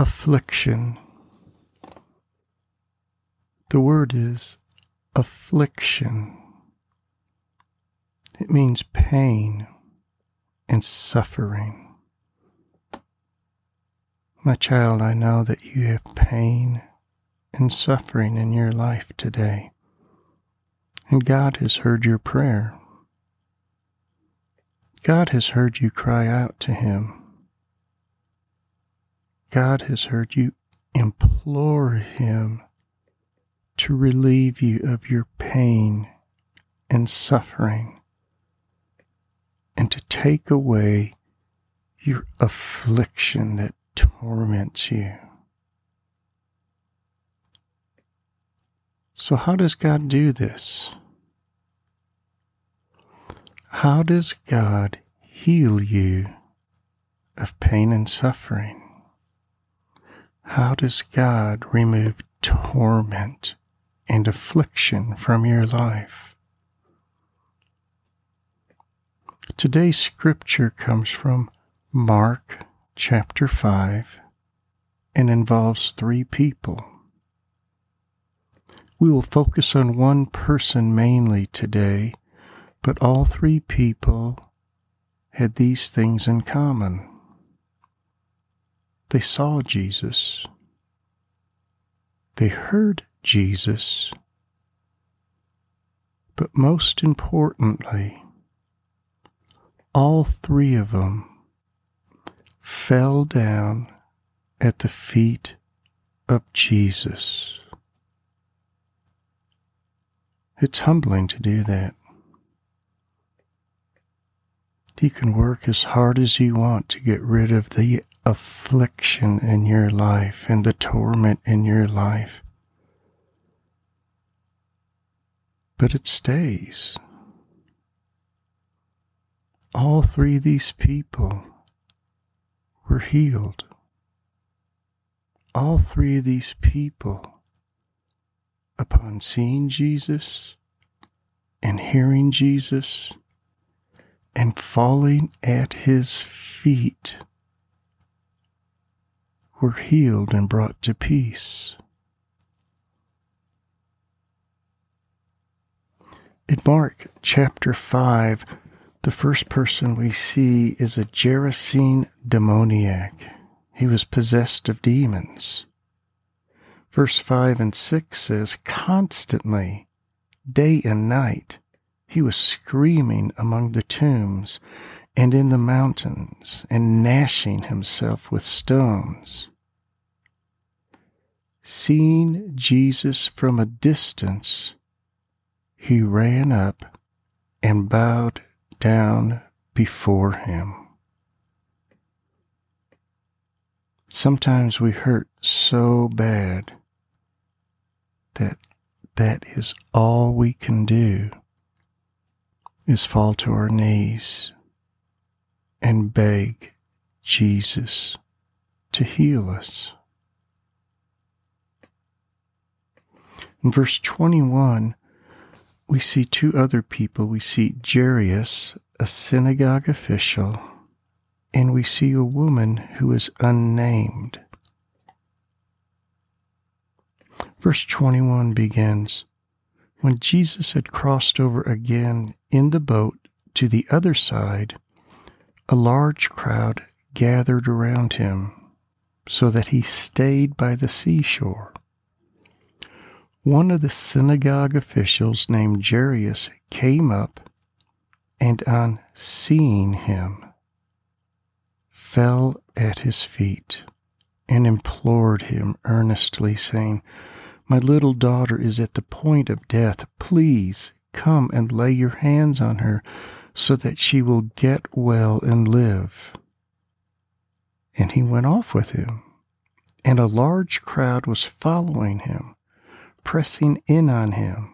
affliction. The word is affliction. It means pain and suffering. My child, I know that you have pain and suffering in your life today, and God has heard your prayer. God has heard you cry out to Him. God has heard you implore Him to relieve you of your pain and suffering and to take away your affliction that torments you. So, how does God do this? How does God heal you of pain and suffering? How does God remove torment and affliction from your life? Today's scripture comes from Mark chapter 5 and involves three people. We will focus on one person mainly today, but all three people had these things in common. They saw Jesus. They heard Jesus. But most importantly, all three of them fell down at the feet of Jesus. It's humbling to do that. You can work as hard as you want to get rid of the affliction in your life and the torment in your life. But it stays. All three of these people were healed. All three of these people, upon seeing Jesus and hearing Jesus and falling at his feet, were healed and brought to peace. In Mark chapter 5, the first person we see is a Gerasene demoniac. He was possessed of demons. Verse 5 and 6 says, Constantly, day and night, he was screaming among the tombs and in the mountains and gnashing himself with stones. Seeing Jesus from a distance, he ran up and bowed down before him. Sometimes we hurt so bad that that is all we can do is fall to our knees and beg Jesus to heal us. In verse 21, we see two other people. We see Jairus, a synagogue official, and we see a woman who is unnamed. Verse 21 begins When Jesus had crossed over again in the boat to the other side, a large crowd gathered around him, so that he stayed by the seashore. One of the synagogue officials named Jairus came up and, on seeing him, fell at his feet and implored him earnestly, saying, My little daughter is at the point of death. Please come and lay your hands on her so that she will get well and live. And he went off with him, and a large crowd was following him, pressing in on him.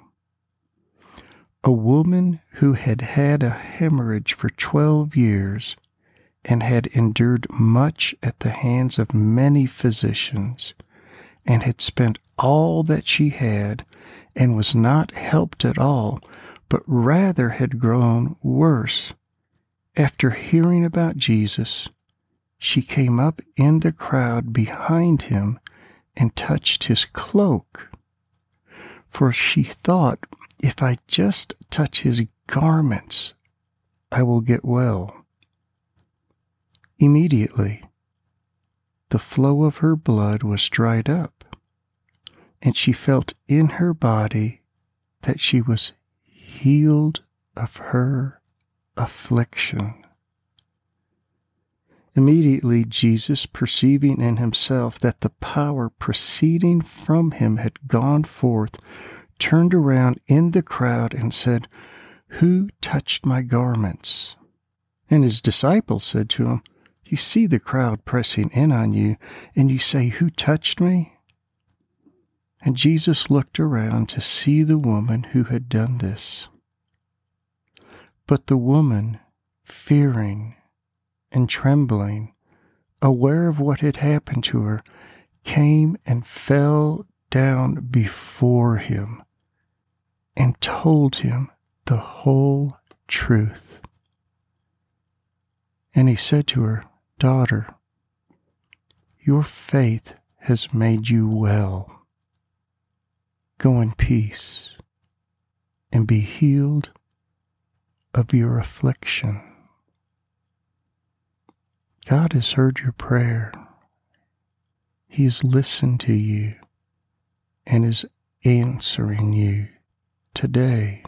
A woman who had had a hemorrhage for twelve years and had endured much at the hands of many physicians, and had spent all that she had, and was not helped at all, but rather had grown worse after hearing about Jesus she came up in the crowd behind him and touched his cloak. For she thought, if I just touch his garments, I will get well. Immediately, the flow of her blood was dried up, and she felt in her body that she was healed of her affliction. Immediately, Jesus, perceiving in himself that the power proceeding from him had gone forth, turned around in the crowd and said, Who touched my garments? And his disciples said to him, You see the crowd pressing in on you, and you say, Who touched me? And Jesus looked around to see the woman who had done this. But the woman, fearing and trembling, aware of what had happened to her, came and fell down before him and told him the whole truth. And he said to her, Daughter, your faith has made you well. Go in peace and be healed of your affliction. God has heard your prayer. He has listened to you and is answering you today.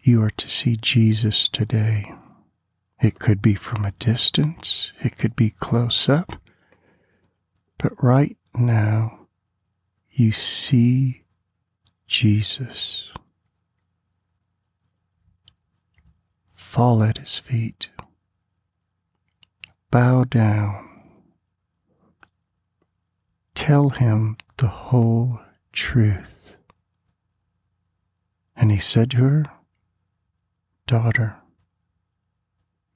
You are to see Jesus today. It could be from a distance, it could be close up, but right now you see Jesus. Fall at his feet, bow down, tell him the whole truth. And he said to her, Daughter,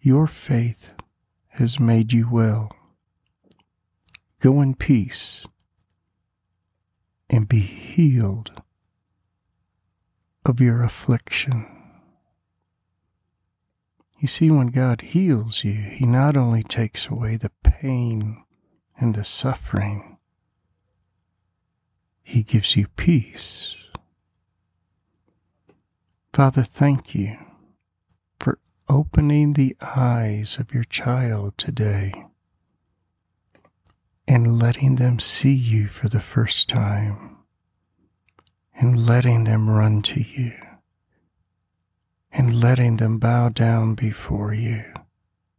your faith has made you well. Go in peace and be healed of your affliction. You see, when God heals you, He not only takes away the pain and the suffering, He gives you peace. Father, thank you for opening the eyes of your child today and letting them see you for the first time and letting them run to you and letting them bow down before you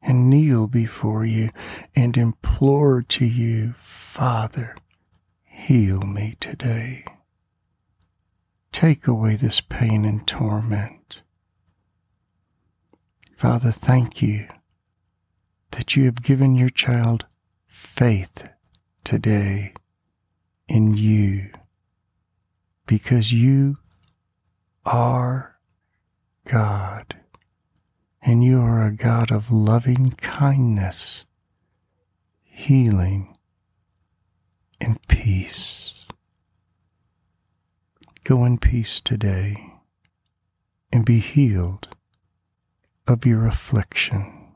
and kneel before you and implore to you, Father, heal me today. Take away this pain and torment. Father, thank you that you have given your child faith today in you because you are God, and you are a God of loving kindness, healing, and peace. Go in peace today and be healed of your affliction.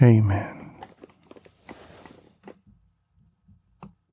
Amen.